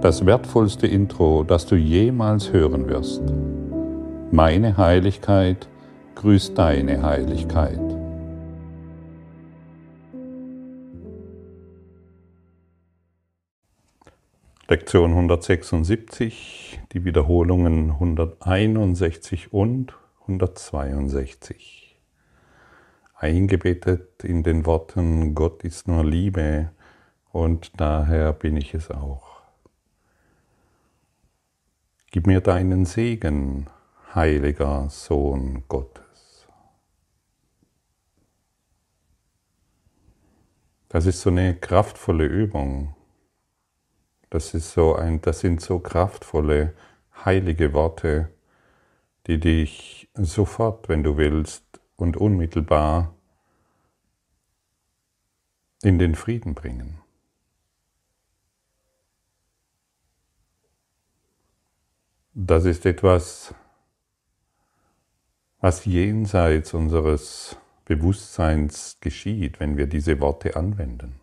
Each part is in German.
das wertvollste Intro, das du jemals hören wirst. Meine Heiligkeit grüßt deine Heiligkeit. Lektion 176, die Wiederholungen 161 und 162. Eingebettet in den Worten Gott ist nur Liebe und daher bin ich es auch. Gib mir deinen Segen, heiliger Sohn Gottes. Das ist so eine kraftvolle Übung. Das, ist so ein, das sind so kraftvolle, heilige Worte, die dich sofort, wenn du willst, und unmittelbar in den Frieden bringen. Das ist etwas, was jenseits unseres Bewusstseins geschieht, wenn wir diese Worte anwenden.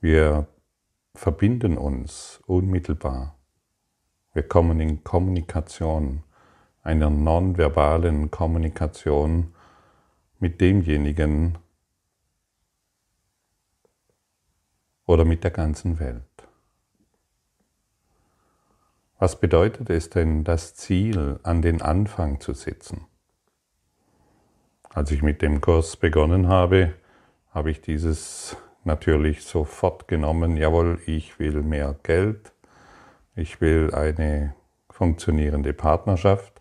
Wir verbinden uns unmittelbar. Wir kommen in Kommunikation, einer nonverbalen Kommunikation mit demjenigen oder mit der ganzen Welt. Was bedeutet es denn, das Ziel an den Anfang zu setzen? Als ich mit dem Kurs begonnen habe, habe ich dieses natürlich sofort genommen, jawohl, ich will mehr Geld, ich will eine funktionierende Partnerschaft,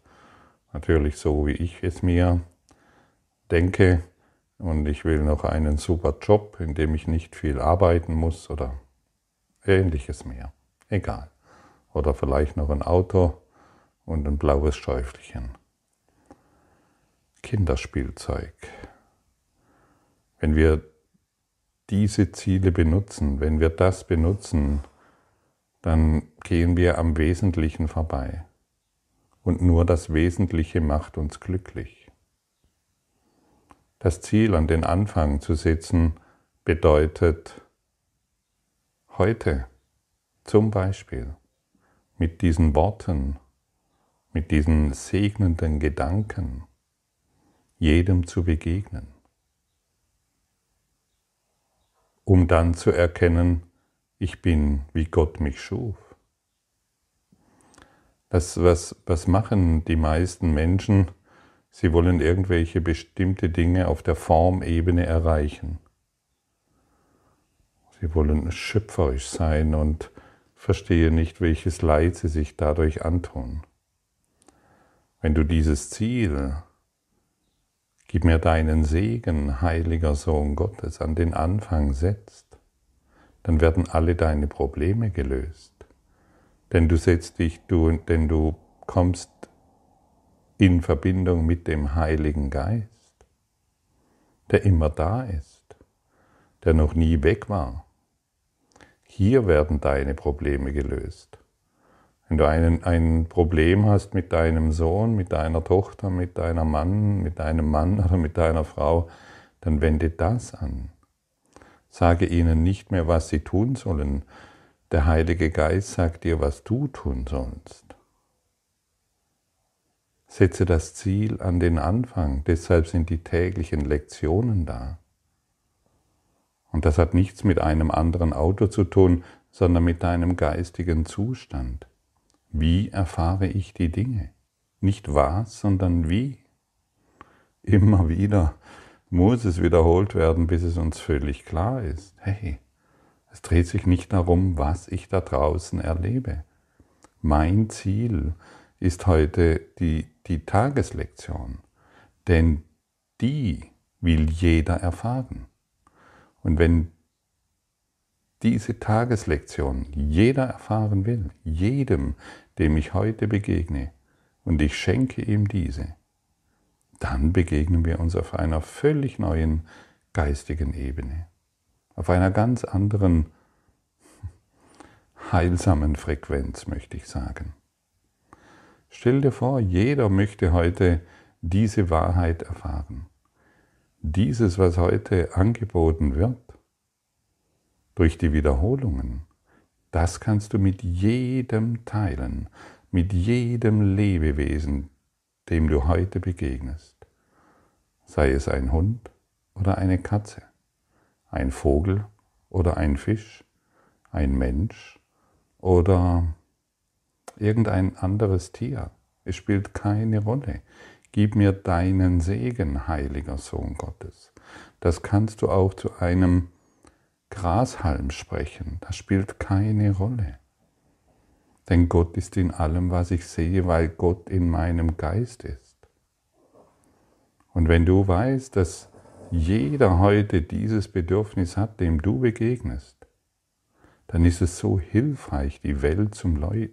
natürlich so, wie ich es mir denke, und ich will noch einen super Job, in dem ich nicht viel arbeiten muss oder ähnliches mehr. Egal oder vielleicht noch ein Auto und ein blaues Schäufchen. Kinderspielzeug. Wenn wir diese Ziele benutzen, wenn wir das benutzen, dann gehen wir am Wesentlichen vorbei. Und nur das Wesentliche macht uns glücklich. Das Ziel an den Anfang zu setzen bedeutet heute zum Beispiel mit diesen Worten, mit diesen segnenden Gedanken jedem zu begegnen, um dann zu erkennen, ich bin, wie Gott mich schuf. Das, was, was machen die meisten Menschen? Sie wollen irgendwelche bestimmte Dinge auf der Formebene erreichen. Sie wollen schöpferisch sein und verstehe nicht, welches Leid sie sich dadurch antun. Wenn du dieses Ziel, gib mir deinen Segen, heiliger Sohn Gottes, an den Anfang setzt, dann werden alle deine Probleme gelöst. Denn du setzt dich, du, denn du kommst in Verbindung mit dem Heiligen Geist, der immer da ist, der noch nie weg war, hier werden deine Probleme gelöst. Wenn du einen, ein Problem hast mit deinem Sohn, mit deiner Tochter, mit deinem Mann, mit deinem Mann oder mit deiner Frau, dann wende das an. Sage ihnen nicht mehr, was sie tun sollen. Der Heilige Geist sagt dir, was du tun sollst. Setze das Ziel an den Anfang, deshalb sind die täglichen Lektionen da. Und das hat nichts mit einem anderen Auto zu tun, sondern mit deinem geistigen Zustand. Wie erfahre ich die Dinge? Nicht was, sondern wie. Immer wieder muss es wiederholt werden, bis es uns völlig klar ist. Hey, es dreht sich nicht darum, was ich da draußen erlebe. Mein Ziel ist heute die, die Tageslektion, denn die will jeder erfahren. Und wenn diese Tageslektion jeder erfahren will, jedem, dem ich heute begegne, und ich schenke ihm diese, dann begegnen wir uns auf einer völlig neuen geistigen Ebene, auf einer ganz anderen heilsamen Frequenz, möchte ich sagen. Stell dir vor, jeder möchte heute diese Wahrheit erfahren dieses, was heute angeboten wird, durch die Wiederholungen, das kannst du mit jedem teilen, mit jedem Lebewesen, dem du heute begegnest. Sei es ein Hund oder eine Katze, ein Vogel oder ein Fisch, ein Mensch oder irgendein anderes Tier. Es spielt keine Rolle. Gib mir deinen Segen, heiliger Sohn Gottes. Das kannst du auch zu einem Grashalm sprechen, das spielt keine Rolle. Denn Gott ist in allem, was ich sehe, weil Gott in meinem Geist ist. Und wenn du weißt, dass jeder heute dieses Bedürfnis hat, dem du begegnest, dann ist es so hilfreich, die Welt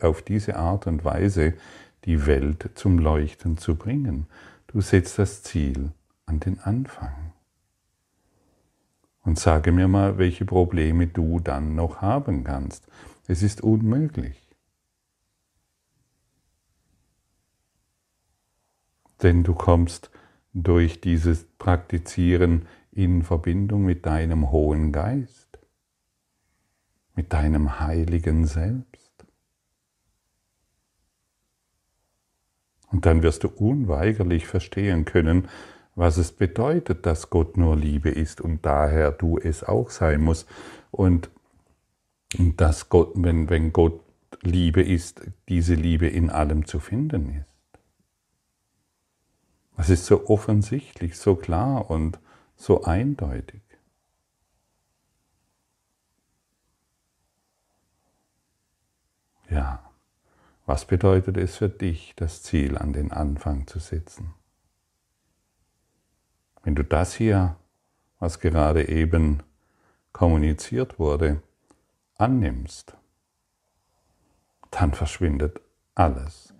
auf diese Art und Weise die Welt zum Leuchten zu bringen. Du setzt das Ziel an den Anfang. Und sage mir mal, welche Probleme du dann noch haben kannst. Es ist unmöglich. Denn du kommst durch dieses Praktizieren in Verbindung mit deinem hohen Geist, mit deinem heiligen Selbst. Und dann wirst du unweigerlich verstehen können, was es bedeutet, dass Gott nur Liebe ist und daher du es auch sein musst. Und dass Gott, wenn, wenn Gott Liebe ist, diese Liebe in allem zu finden ist. Das ist so offensichtlich, so klar und so eindeutig. Ja, was bedeutet es für dich, das Ziel an den Anfang zu setzen? Wenn du das hier, was gerade eben kommuniziert wurde, annimmst, dann verschwindet alles,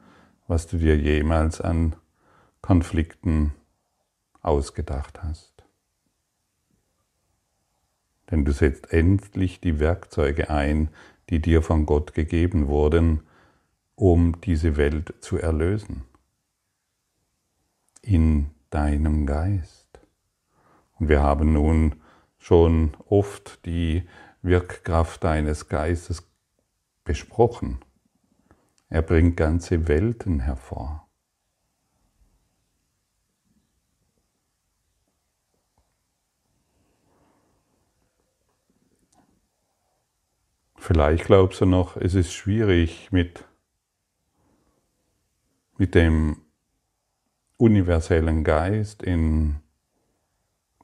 was du dir jemals an Konflikten ausgedacht hast. Denn du setzt endlich die Werkzeuge ein, die dir von Gott gegeben wurden, um diese Welt zu erlösen. In deinem Geist. Und wir haben nun schon oft die Wirkkraft deines Geistes besprochen. Er bringt ganze Welten hervor. Vielleicht glaubst du noch, es ist schwierig mit, mit dem universellen Geist in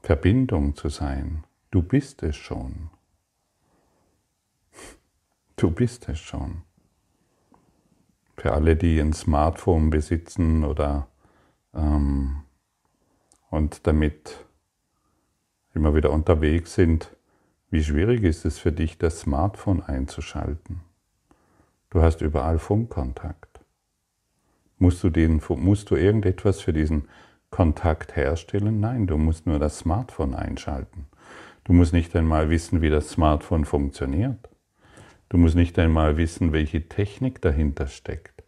Verbindung zu sein. Du bist es schon. Du bist es schon. Für alle, die ein Smartphone besitzen oder ähm, und damit immer wieder unterwegs sind, wie schwierig ist es für dich, das Smartphone einzuschalten? Du hast überall Funkkontakt. Musst du, den, musst du irgendetwas für diesen Kontakt herstellen? Nein, du musst nur das Smartphone einschalten. Du musst nicht einmal wissen, wie das Smartphone funktioniert. Du musst nicht einmal wissen, welche Technik dahinter steckt.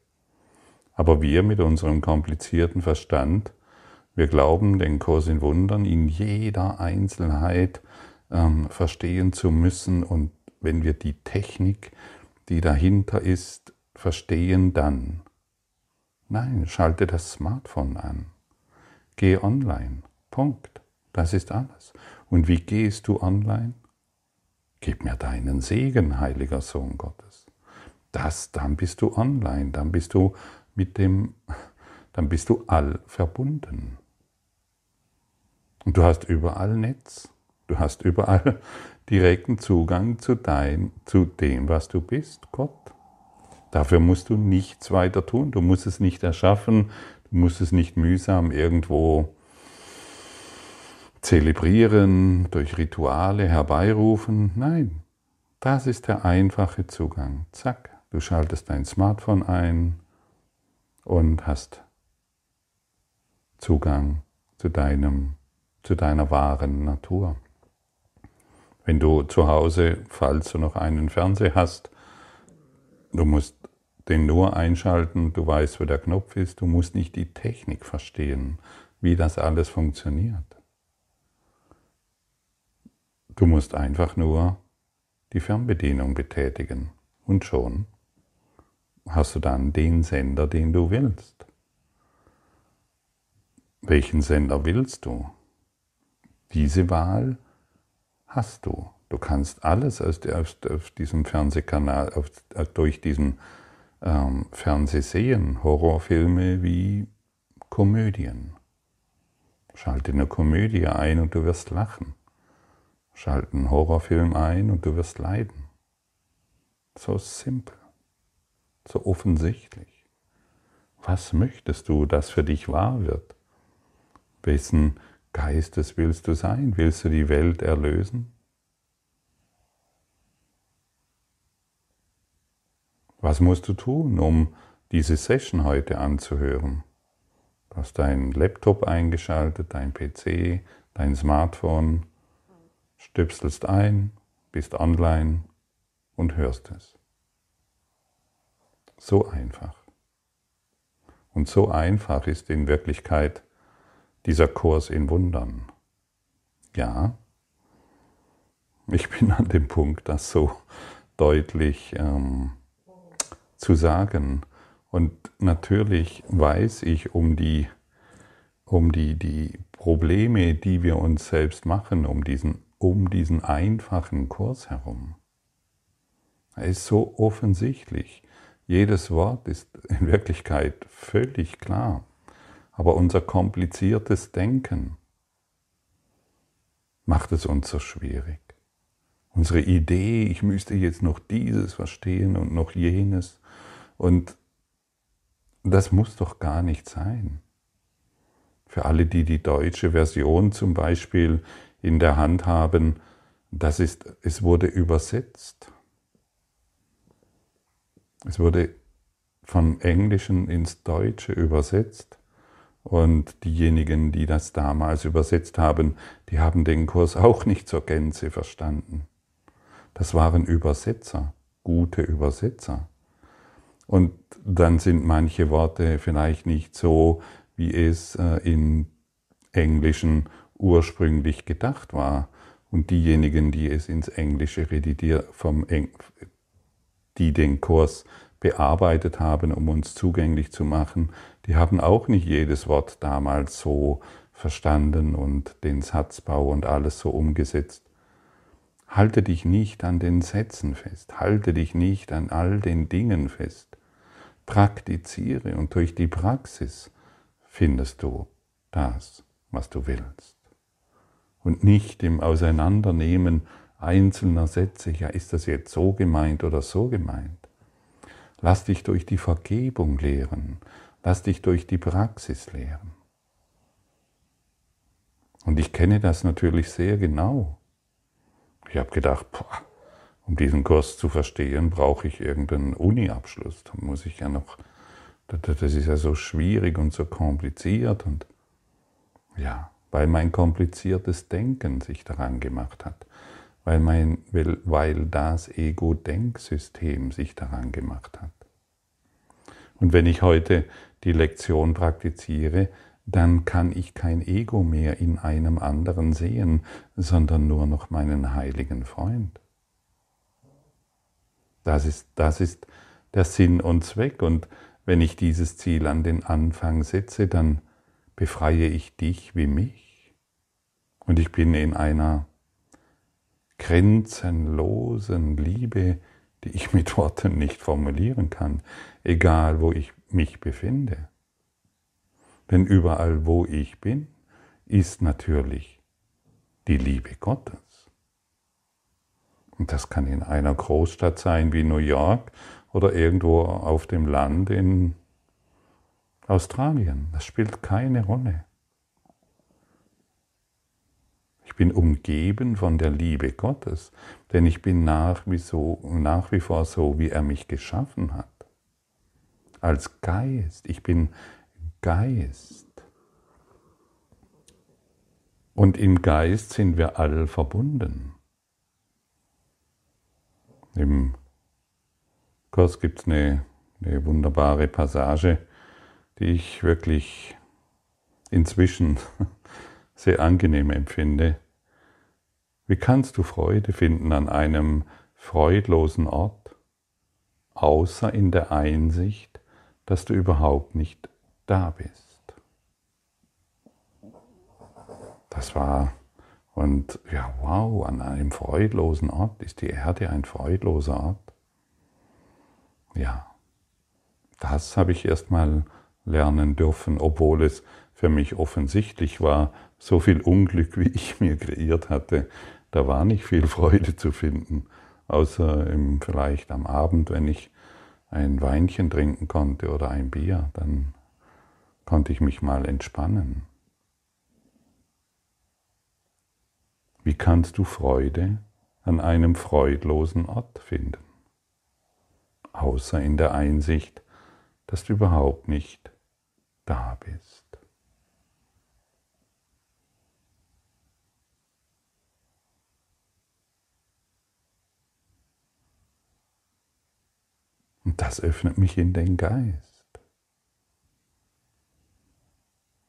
Aber wir mit unserem komplizierten Verstand, wir glauben, den Kurs in Wundern in jeder Einzelheit ähm, verstehen zu müssen. Und wenn wir die Technik, die dahinter ist, verstehen, dann. Nein, schalte das Smartphone an. Geh online. Punkt. Das ist alles. Und wie gehst du online? Gib mir deinen Segen, heiliger Sohn Gottes. Das, dann bist du online, dann bist du mit dem, dann bist du all verbunden. Und du hast überall Netz. Du hast überall direkten Zugang zu, dein, zu dem, was du bist, Gott. Dafür musst du nichts weiter tun. Du musst es nicht erschaffen, Du musst es nicht mühsam irgendwo zelebrieren, durch Rituale herbeirufen. Nein, das ist der einfache Zugang. Zack, du schaltest dein Smartphone ein und hast Zugang zu deinem, zu deiner wahren Natur. Wenn du zu Hause, falls du noch einen Fernseher hast, du musst den nur einschalten, du weißt, wo der Knopf ist, du musst nicht die Technik verstehen, wie das alles funktioniert. Du musst einfach nur die Fernbedienung betätigen Und schon hast du dann den Sender, den du willst. Welchen Sender willst du? Diese Wahl hast du. Du kannst alles aus, aus, auf diesem Fernsehkanal, auf, durch diesen ähm, Fernseh sehen, Horrorfilme wie Komödien. Schalte eine Komödie ein und du wirst lachen. Schalte einen Horrorfilm ein und du wirst leiden. So simpel, so offensichtlich. Was möchtest du, dass für dich wahr wird? Wessen Geistes willst du sein? Willst du die Welt erlösen? Was musst du tun, um diese Session heute anzuhören? Du hast deinen Laptop eingeschaltet, dein PC, dein Smartphone, stöpselst ein, bist online und hörst es. So einfach. Und so einfach ist in Wirklichkeit dieser Kurs in Wundern. Ja, ich bin an dem Punkt, das so deutlich ähm, zu sagen. Und natürlich weiß ich um die, um die, die Probleme, die wir uns selbst machen, um diesen, um diesen einfachen Kurs herum. Er ist so offensichtlich. Jedes Wort ist in Wirklichkeit völlig klar. Aber unser kompliziertes Denken macht es uns so schwierig. Unsere Idee, ich müsste jetzt noch dieses verstehen und noch jenes. Und das muss doch gar nicht sein. Für alle, die die deutsche Version zum Beispiel in der Hand haben, das ist, es wurde übersetzt. Es wurde vom Englischen ins Deutsche übersetzt. Und diejenigen, die das damals übersetzt haben, die haben den Kurs auch nicht zur Gänze verstanden. Das waren Übersetzer, gute Übersetzer. Und dann sind manche Worte vielleicht nicht so, wie es äh, im Englischen ursprünglich gedacht war. Und diejenigen, die es ins Englische redidiert, vom Eng die den Kurs bearbeitet haben, um uns zugänglich zu machen, die haben auch nicht jedes Wort damals so verstanden und den Satzbau und alles so umgesetzt. Halte dich nicht an den Sätzen fest, halte dich nicht an all den Dingen fest. Praktiziere und durch die Praxis findest du das, was du willst. Und nicht im Auseinandernehmen einzelner Sätze, ja, ist das jetzt so gemeint oder so gemeint. Lass dich durch die Vergebung lehren. Lass dich durch die Praxis lehren. Und ich kenne das natürlich sehr genau. Ich habe gedacht, boah, um diesen Kurs zu verstehen, brauche ich irgendeinen Uni-Abschluss. Da muss ich ja noch, das ist ja so schwierig und so kompliziert und ja, weil mein kompliziertes Denken sich daran gemacht hat weil, mein, weil das Ego-Denksystem sich daran gemacht hat. Und wenn ich heute die Lektion praktiziere, dann kann ich kein Ego mehr in einem anderen sehen, sondern nur noch meinen heiligen Freund. Das ist, das ist der Sinn und Zweck. Und wenn ich dieses Ziel an den Anfang setze, dann befreie ich dich wie mich. Und ich bin in einer grenzenlosen Liebe, die ich mit Worten nicht formulieren kann, egal wo ich mich befinde. Denn überall, wo ich bin, ist natürlich die Liebe Gottes. Und das kann in einer Großstadt sein wie New York oder irgendwo auf dem Land in Australien. Das spielt keine Rolle. Ich bin umgeben von der Liebe Gottes, denn ich bin nach wie, so, nach wie vor so, wie er mich geschaffen hat. Als Geist. Ich bin Geist. Und im Geist sind wir alle verbunden. Im Kurs gibt es eine, eine wunderbare Passage, die ich wirklich inzwischen sehr angenehm empfinde. Wie kannst du Freude finden an einem freudlosen Ort? außer in der Einsicht, dass du überhaupt nicht da bist. Das war, und ja, wow, an einem freudlosen Ort ist die Erde ein freudloser Ort. Ja, das habe ich erst mal lernen dürfen, obwohl es für mich offensichtlich war, so viel Unglück, wie ich mir kreiert hatte, da war nicht viel Freude zu finden, außer im, vielleicht am Abend, wenn ich ein Weinchen trinken konnte oder ein Bier, dann konnte ich mich mal entspannen. Wie kannst du Freude an einem freudlosen Ort finden? Außer in der Einsicht, dass du überhaupt nicht da bist. Und das öffnet mich in den Geist.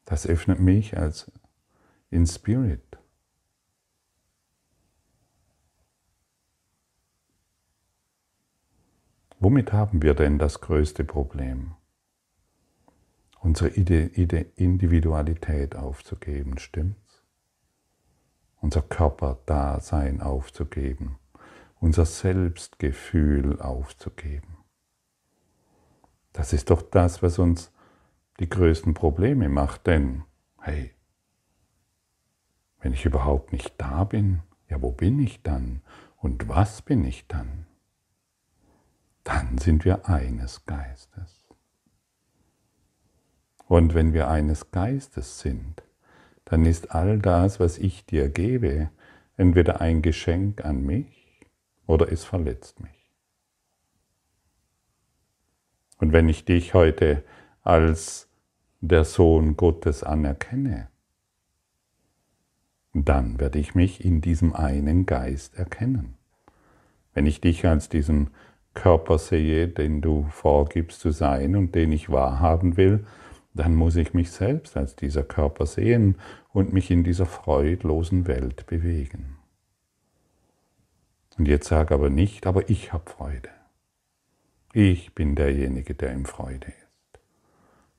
Das öffnet mich als in Spirit. Womit haben wir denn das größte Problem? Unsere Individualität aufzugeben, stimmt's? Unser Körperdasein aufzugeben, unser Selbstgefühl aufzugeben. Das ist doch das, was uns die größten Probleme macht, denn, hey, wenn ich überhaupt nicht da bin, ja, wo bin ich dann? Und was bin ich dann? Dann sind wir eines Geistes. Und wenn wir eines Geistes sind, dann ist all das, was ich dir gebe, entweder ein Geschenk an mich oder es verletzt mich. Und wenn ich dich heute als der Sohn Gottes anerkenne, dann werde ich mich in diesem einen Geist erkennen. Wenn ich dich als diesen Körper sehe, den du vorgibst zu sein und den ich wahrhaben will, dann muss ich mich selbst als dieser Körper sehen und mich in dieser freudlosen Welt bewegen. Und jetzt sag aber nicht, aber ich habe Freude. Ich bin derjenige, der in Freude ist.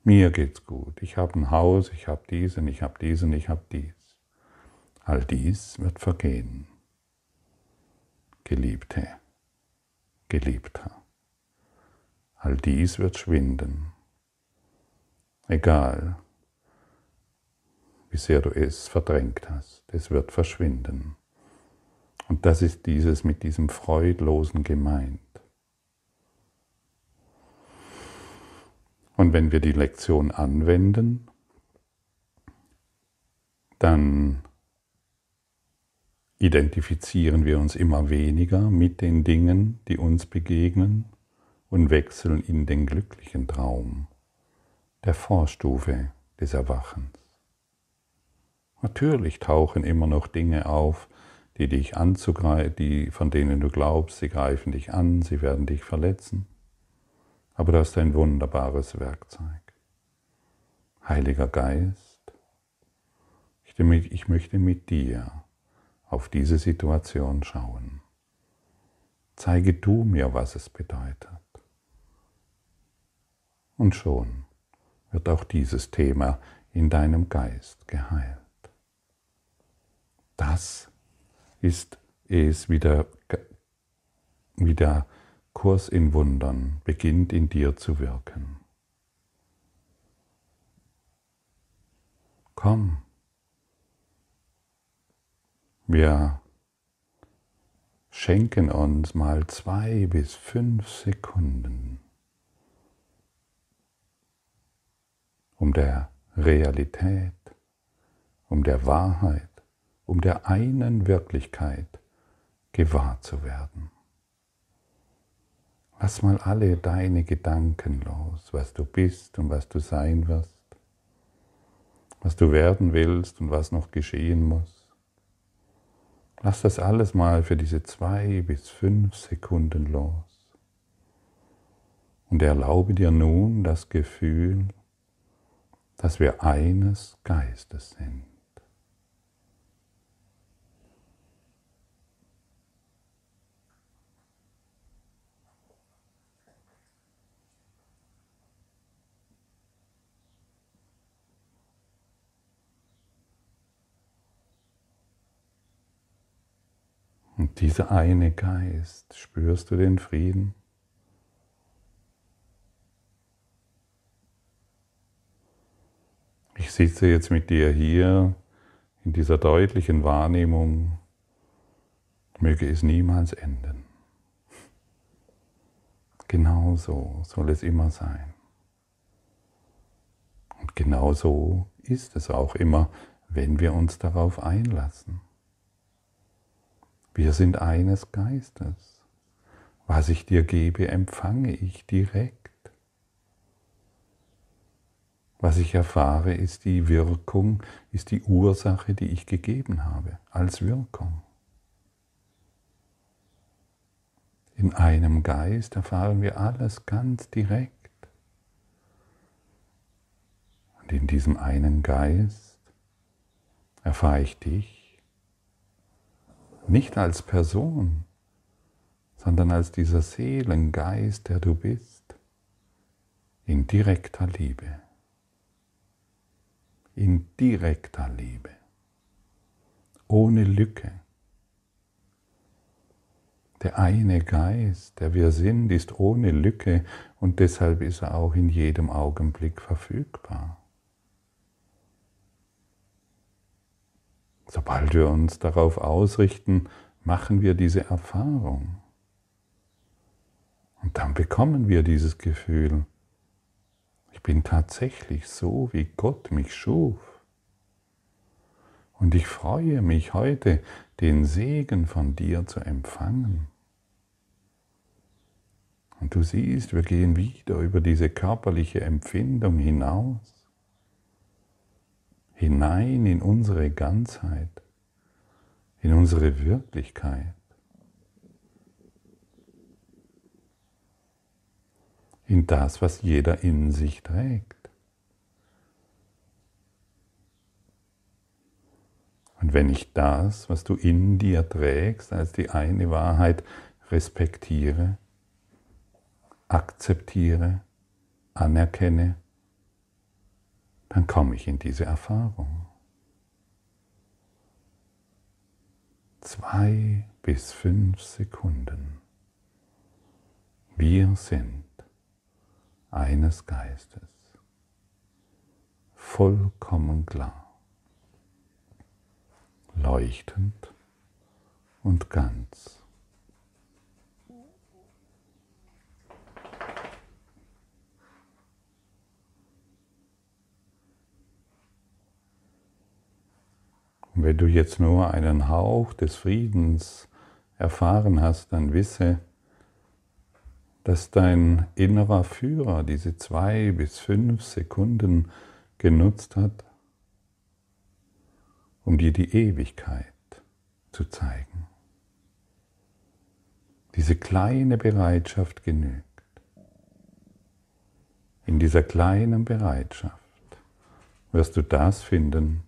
Mir geht's gut. Ich habe ein Haus, ich habe diesen, ich habe diesen, ich habe dies. All dies wird vergehen. Geliebte. Geliebter. All dies wird schwinden. Egal, wie sehr du es verdrängt hast, es wird verschwinden. Und das ist dieses mit diesem Freudlosen gemeint. Und wenn wir die Lektion anwenden, dann identifizieren wir uns immer weniger mit den Dingen, die uns begegnen und wechseln in den glücklichen Traum der Vorstufe des Erwachens. Natürlich tauchen immer noch Dinge auf, die dich die, von denen du glaubst, sie greifen dich an, sie werden dich verletzen. Aber das ist ein wunderbares Werkzeug. Heiliger Geist, ich möchte mit dir auf diese Situation schauen. Zeige du mir, was es bedeutet. Und schon wird auch dieses Thema in deinem Geist geheilt. Das ist es, wie der, wie der Kurs in Wundern beginnt in dir zu wirken. Komm, wir schenken uns mal zwei bis fünf Sekunden, um der Realität, um der Wahrheit, um der einen Wirklichkeit gewahr zu werden. Lass mal alle deine Gedanken los, was du bist und was du sein wirst, was du werden willst und was noch geschehen muss. Lass das alles mal für diese zwei bis fünf Sekunden los. Und erlaube dir nun das Gefühl, dass wir eines Geistes sind. Und dieser eine Geist, spürst du den Frieden? Ich sitze jetzt mit dir hier in dieser deutlichen Wahrnehmung, möge es niemals enden. Genau so soll es immer sein. Und genau so ist es auch immer, wenn wir uns darauf einlassen. Wir sind eines Geistes. Was ich dir gebe, empfange ich direkt. Was ich erfahre, ist die Wirkung, ist die Ursache, die ich gegeben habe, als Wirkung. In einem Geist erfahren wir alles ganz direkt. Und in diesem einen Geist erfahre ich dich nicht als Person, sondern als dieser Seelengeist, der du bist, in direkter Liebe in direkter Liebe, ohne Lücke. Der eine Geist, der wir sind, ist ohne Lücke und deshalb ist er auch in jedem Augenblick verfügbar. Sobald wir uns darauf ausrichten, machen wir diese Erfahrung. Und dann bekommen wir dieses Gefühl, ich bin tatsächlich so, wie Gott mich schuf. Und ich freue mich heute, den Segen von dir zu empfangen. Und du siehst, wir gehen wieder über diese körperliche Empfindung hinaus, hinein in unsere Ganzheit, in unsere Wirklichkeit. in das, was jeder in sich trägt. Und wenn ich das, was du in dir trägst, als die eine Wahrheit respektiere, akzeptiere, anerkenne, dann komme ich in diese Erfahrung. Zwei bis fünf Sekunden. Wir sind eines Geistes. Vollkommen klar, leuchtend und ganz. Und wenn du jetzt nur einen Hauch des Friedens erfahren hast, dann wisse, dass dein innerer Führer diese zwei bis fünf Sekunden genutzt hat, um dir die Ewigkeit zu zeigen. Diese kleine Bereitschaft genügt. In dieser kleinen Bereitschaft wirst du das finden,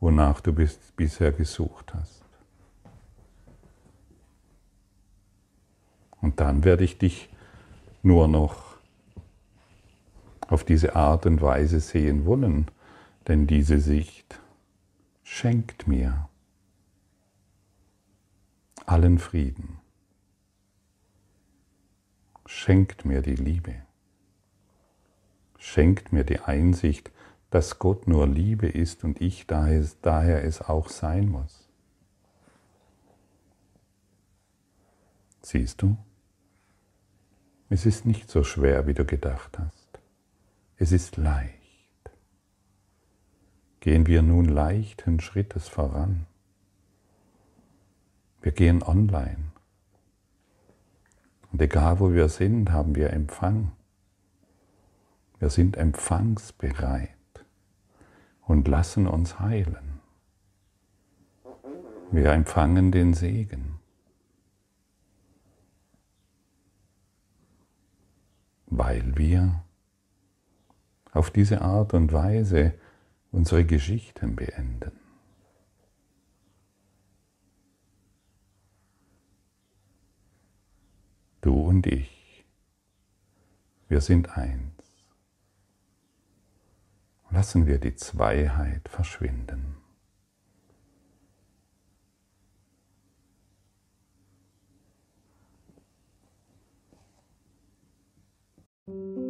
wonach du bisher gesucht hast. Und dann werde ich dich nur noch auf diese Art und Weise sehen wollen, denn diese Sicht schenkt mir allen Frieden, schenkt mir die Liebe, schenkt mir die Einsicht, dass Gott nur Liebe ist und ich daher es auch sein muss. Siehst du? Es ist nicht so schwer, wie du gedacht hast. Es ist leicht. Gehen wir nun leichten Schrittes voran. Wir gehen online. Und egal wo wir sind, haben wir Empfang. Wir sind empfangsbereit und lassen uns heilen. Wir empfangen den Segen. weil wir auf diese Art und Weise unsere Geschichten beenden. Du und ich, wir sind eins lassen wir die Zweiheit verschwinden. Musik